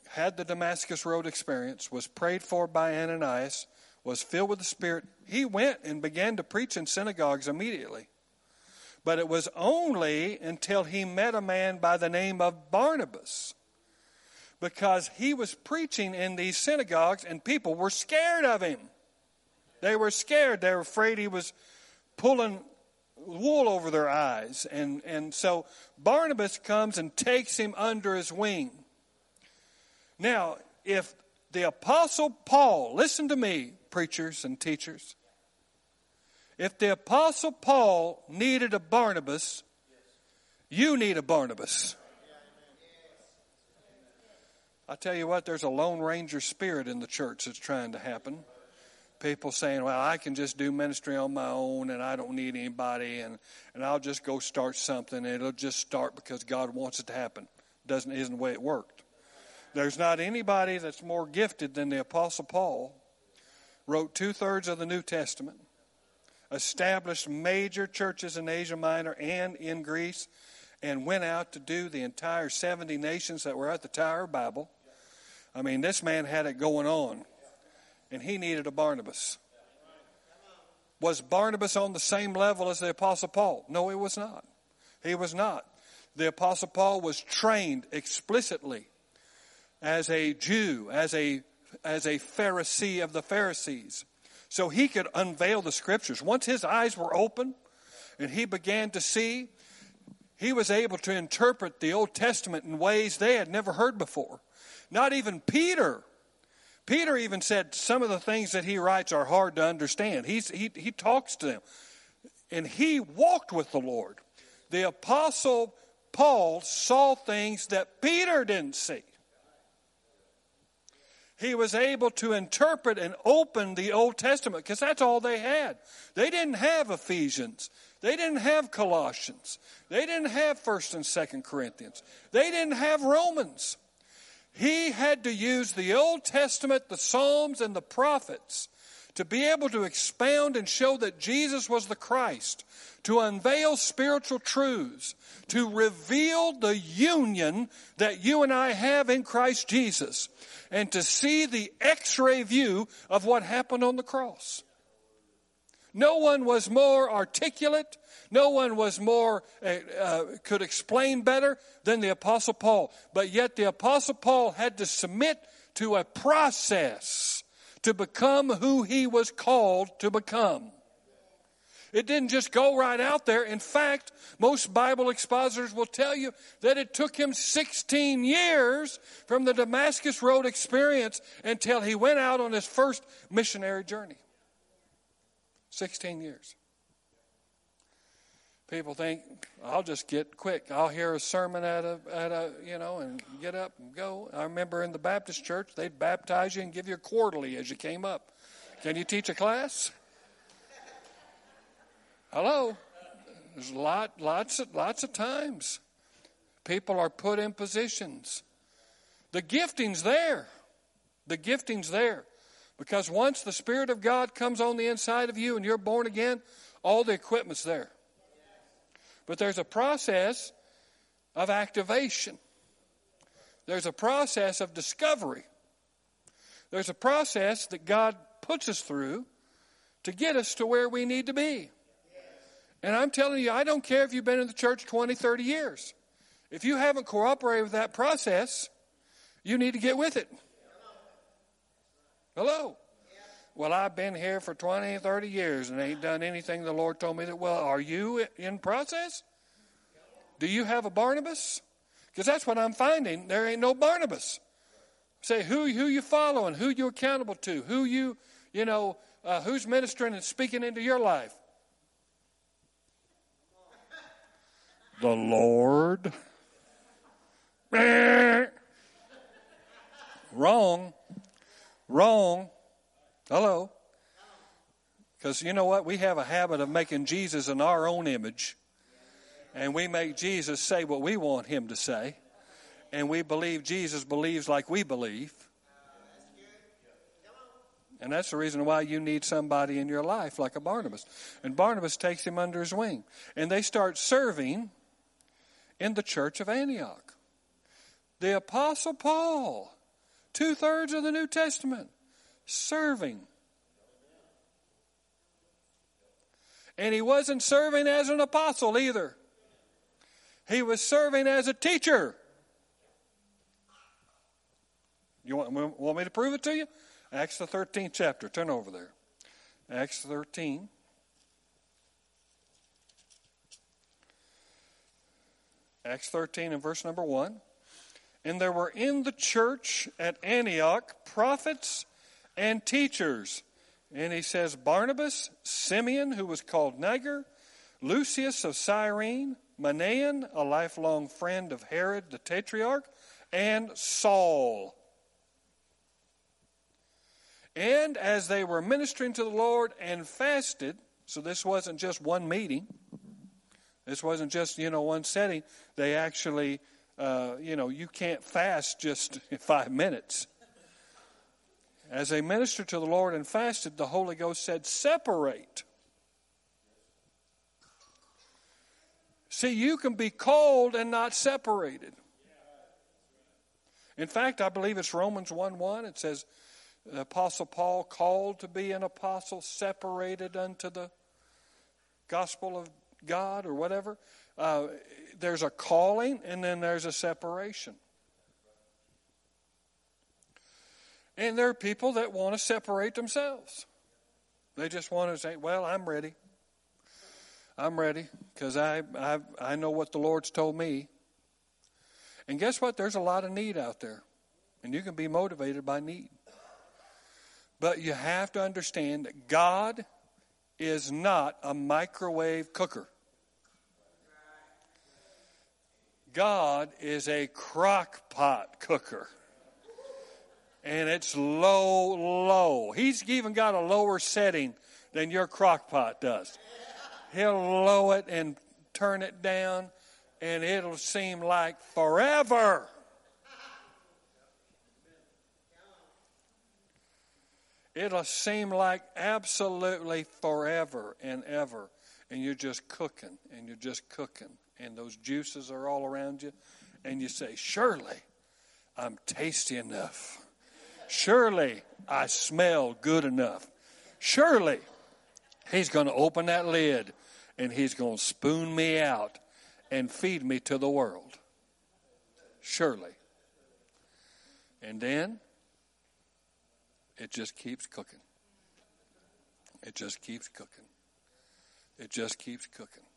had the Damascus Road experience, was prayed for by Ananias, was filled with the Spirit, he went and began to preach in synagogues immediately. But it was only until he met a man by the name of Barnabas. Because he was preaching in these synagogues and people were scared of him. They were scared. They were afraid he was pulling wool over their eyes. And, and so Barnabas comes and takes him under his wing. Now, if the Apostle Paul, listen to me, preachers and teachers, if the Apostle Paul needed a Barnabas, you need a Barnabas. I tell you what, there's a Lone Ranger spirit in the church that's trying to happen. People saying, well, I can just do ministry on my own and I don't need anybody and, and I'll just go start something and it'll just start because God wants it to happen. Doesn't, isn't the way it worked. There's not anybody that's more gifted than the Apostle Paul. Wrote two thirds of the New Testament, established major churches in Asia Minor and in Greece, and went out to do the entire 70 nations that were at the Tower Babel. I mean, this man had it going on, and he needed a Barnabas. Was Barnabas on the same level as the Apostle Paul? No, he was not. He was not. The Apostle Paul was trained explicitly as a Jew, as a, as a Pharisee of the Pharisees. So he could unveil the scriptures. Once his eyes were open and he began to see, he was able to interpret the Old Testament in ways they had never heard before. Not even Peter. Peter even said some of the things that he writes are hard to understand. He's, he, he talks to them. And he walked with the Lord. The apostle Paul saw things that Peter didn't see he was able to interpret and open the Old Testament because that's all they had. They didn't have Ephesians. They didn't have Colossians. They didn't have 1st and 2nd Corinthians. They didn't have Romans. He had to use the Old Testament, the Psalms, and the prophets to be able to expound and show that Jesus was the Christ, to unveil spiritual truths, to reveal the union that you and I have in Christ Jesus, and to see the x ray view of what happened on the cross. No one was more articulate, no one was more, uh, uh, could explain better than the Apostle Paul. But yet the Apostle Paul had to submit to a process to become who he was called to become. It didn't just go right out there. In fact, most Bible expositors will tell you that it took him 16 years from the Damascus Road experience until he went out on his first missionary journey. 16 years. People think, I'll just get quick. I'll hear a sermon at a, at a, you know, and get up and go. I remember in the Baptist church, they'd baptize you and give you a quarterly as you came up. Can you teach a class? Hello? There's lot, lots, of, lots of times people are put in positions. The gifting's there. The gifting's there. Because once the Spirit of God comes on the inside of you and you're born again, all the equipment's there. But there's a process of activation, there's a process of discovery, there's a process that God puts us through to get us to where we need to be. And I'm telling you, I don't care if you've been in the church 20, 30 years. If you haven't cooperated with that process, you need to get with it. Hello? Well, I've been here for 20, 30 years and ain't done anything the Lord told me that. Well, are you in process? Do you have a Barnabas? Because that's what I'm finding. There ain't no Barnabas. Say who who you following, who you accountable to, who you you know uh, who's ministering and speaking into your life. the Lord. <laughs> Wrong. Wrong. Hello. Because you know what? We have a habit of making Jesus in our own image. And we make Jesus say what we want him to say. And we believe Jesus believes like we believe. And that's the reason why you need somebody in your life like a Barnabas. And Barnabas takes him under his wing. And they start serving in the church of Antioch. The Apostle Paul, two thirds of the New Testament, serving And he wasn't serving as an apostle either. He was serving as a teacher. You want, want me to prove it to you? Acts the 13th chapter. Turn over there. Acts 13. Acts 13 and verse number 1. And there were in the church at Antioch prophets and teachers and he says Barnabas, Simeon, who was called Niger, Lucius of Cyrene, Manaen, a lifelong friend of Herod the Tetrarch, and Saul. And as they were ministering to the Lord and fasted, so this wasn't just one meeting, this wasn't just, you know, one setting. They actually, uh, you know, you can't fast just <laughs> five minutes. As they ministered to the Lord and fasted, the Holy Ghost said, Separate. See, you can be called and not separated. In fact, I believe it's Romans 1 1. It says, the Apostle Paul called to be an apostle, separated unto the gospel of God or whatever. Uh, there's a calling and then there's a separation. And there are people that want to separate themselves. They just want to say, well, I'm ready. I'm ready because I, I, I know what the Lord's told me. And guess what? There's a lot of need out there. And you can be motivated by need. But you have to understand that God is not a microwave cooker. God is a crock pot cooker and it's low, low. He's even got a lower setting than your crock pot does. He'll low it and turn it down, and it'll seem like forever. It'll seem like absolutely forever and ever. And you're just cooking, and you're just cooking, and those juices are all around you. And you say, Surely I'm tasty enough Surely I smell good enough. Surely He's going to open that lid and He's going to spoon me out and feed me to the world. Surely. And then it just keeps cooking. It just keeps cooking. It just keeps cooking.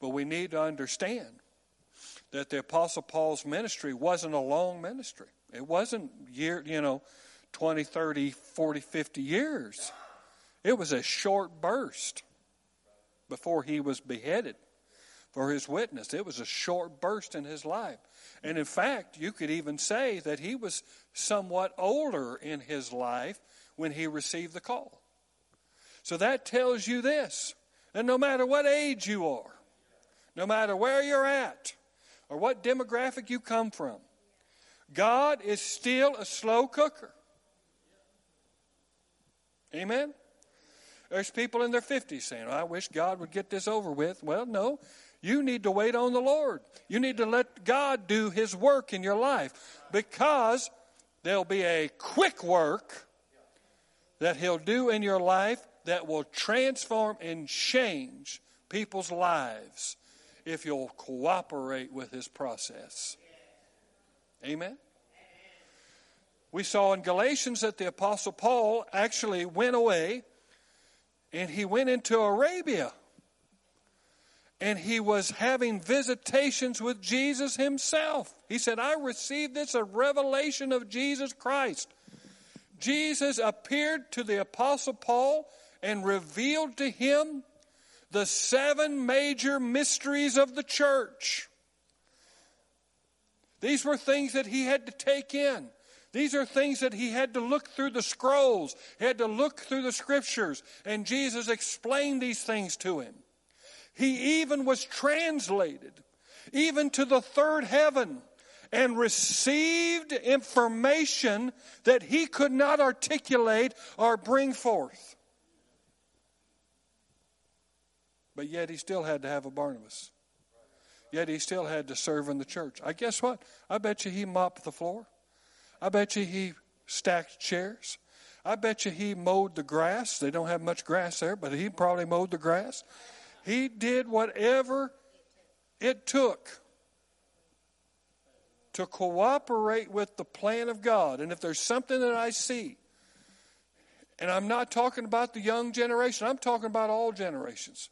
But we need to understand that the Apostle Paul's ministry wasn't a long ministry. It wasn't year, you know, 20, 30, 40, 50 years. It was a short burst before he was beheaded for his witness. It was a short burst in his life. And in fact, you could even say that he was somewhat older in his life when he received the call. So that tells you this that no matter what age you are, no matter where you're at, or what demographic you come from, God is still a slow cooker. Amen? There's people in their 50s saying, I wish God would get this over with. Well, no. You need to wait on the Lord. You need to let God do His work in your life because there'll be a quick work that He'll do in your life that will transform and change people's lives if you'll cooperate with His process. Amen? We saw in Galatians that the Apostle Paul actually went away and he went into Arabia. And he was having visitations with Jesus himself. He said, I received this a revelation of Jesus Christ. Jesus appeared to the Apostle Paul and revealed to him the seven major mysteries of the church. These were things that he had to take in. These are things that he had to look through the scrolls, he had to look through the scriptures, and Jesus explained these things to him. He even was translated, even to the third heaven, and received information that he could not articulate or bring forth. But yet he still had to have a Barnabas. Yet he still had to serve in the church. I guess what? I bet you he mopped the floor. I bet you he stacked chairs. I bet you he mowed the grass. They don't have much grass there, but he probably mowed the grass. He did whatever it took to cooperate with the plan of God. And if there's something that I see, and I'm not talking about the young generation, I'm talking about all generations.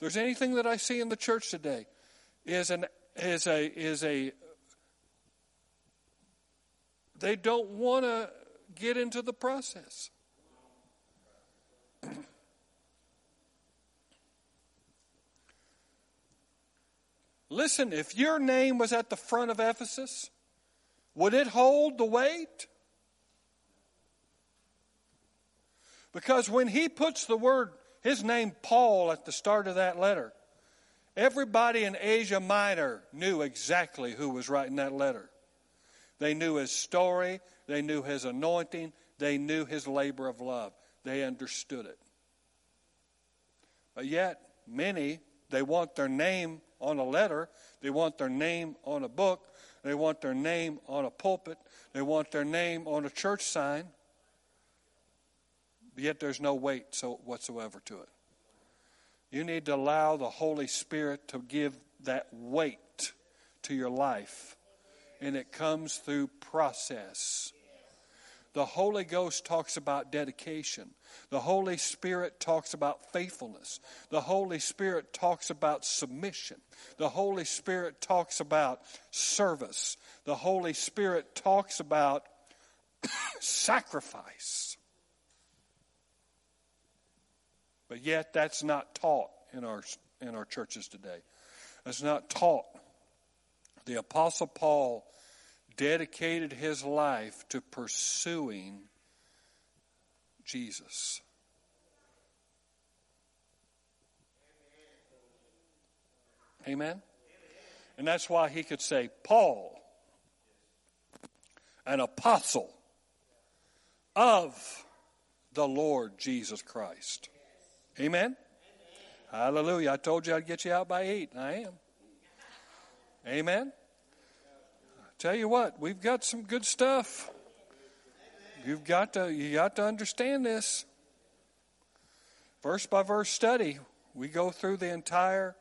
There's anything that I see in the church today, is an is a is a they don't want to get into the process. <clears throat> Listen, if your name was at the front of Ephesus, would it hold the weight? Because when he puts the word, his name Paul at the start of that letter, everybody in Asia Minor knew exactly who was writing that letter. They knew his story, they knew his anointing, they knew his labor of love. They understood it. But yet, many, they want their name on a letter, they want their name on a book, they want their name on a pulpit, they want their name on a church sign, yet there's no weight so whatsoever to it. You need to allow the Holy Spirit to give that weight to your life, and it comes through process. The Holy Ghost talks about dedication. The Holy Spirit talks about faithfulness. The Holy Spirit talks about submission. The Holy Spirit talks about service. The Holy Spirit talks about <coughs> sacrifice. But yet, that's not taught in our, in our churches today. That's not taught. The Apostle Paul dedicated his life to pursuing Jesus. Amen? And that's why he could say, Paul, an apostle of the Lord Jesus Christ. Amen? Hallelujah. I told you I'd get you out by eight. I am. Amen? Tell you what, we've got some good stuff. You've got to you got to understand this. Verse by verse study. We go through the entire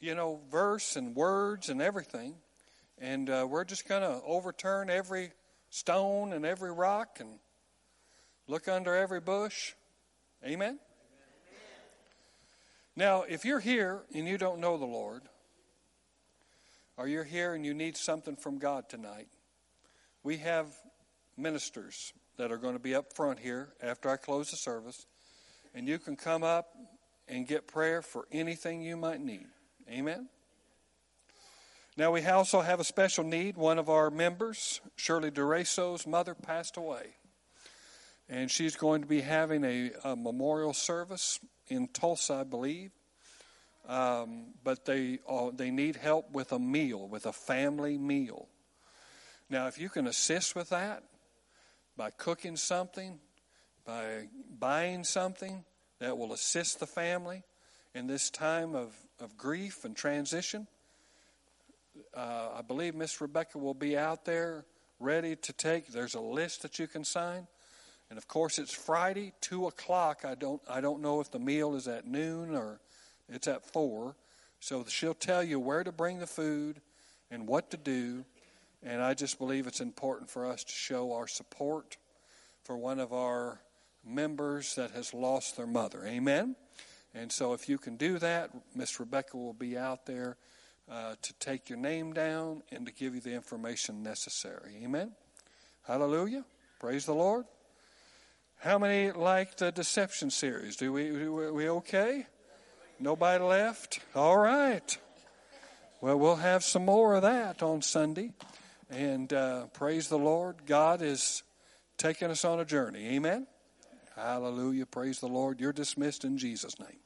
you know verse and words and everything, and uh, we're just going to overturn every stone and every rock and look under every bush. Amen. Now, if you're here and you don't know the Lord, or you're here and you need something from God tonight, we have ministers that are going to be up front here after I close the service, and you can come up and get prayer for anything you might need. Amen. Now, we also have a special need. One of our members, Shirley DeRaso's mother, passed away. And she's going to be having a, a memorial service in Tulsa, I believe. Um, but they uh, they need help with a meal, with a family meal. Now, if you can assist with that by cooking something, by buying something that will assist the family in this time of, of grief and transition, uh, I believe Miss Rebecca will be out there ready to take. There's a list that you can sign. And of course, it's Friday, two o'clock. I don't I don't know if the meal is at noon or it's at four. So she'll tell you where to bring the food and what to do. And I just believe it's important for us to show our support for one of our members that has lost their mother. Amen. And so if you can do that, Miss Rebecca will be out there uh, to take your name down and to give you the information necessary. Amen. Hallelujah. Praise the Lord. How many like the deception series? Do we, we okay? Nobody left? All right. Well, we'll have some more of that on Sunday. And uh, praise the Lord, God is taking us on a journey. Amen. Hallelujah. Praise the Lord. You're dismissed in Jesus' name.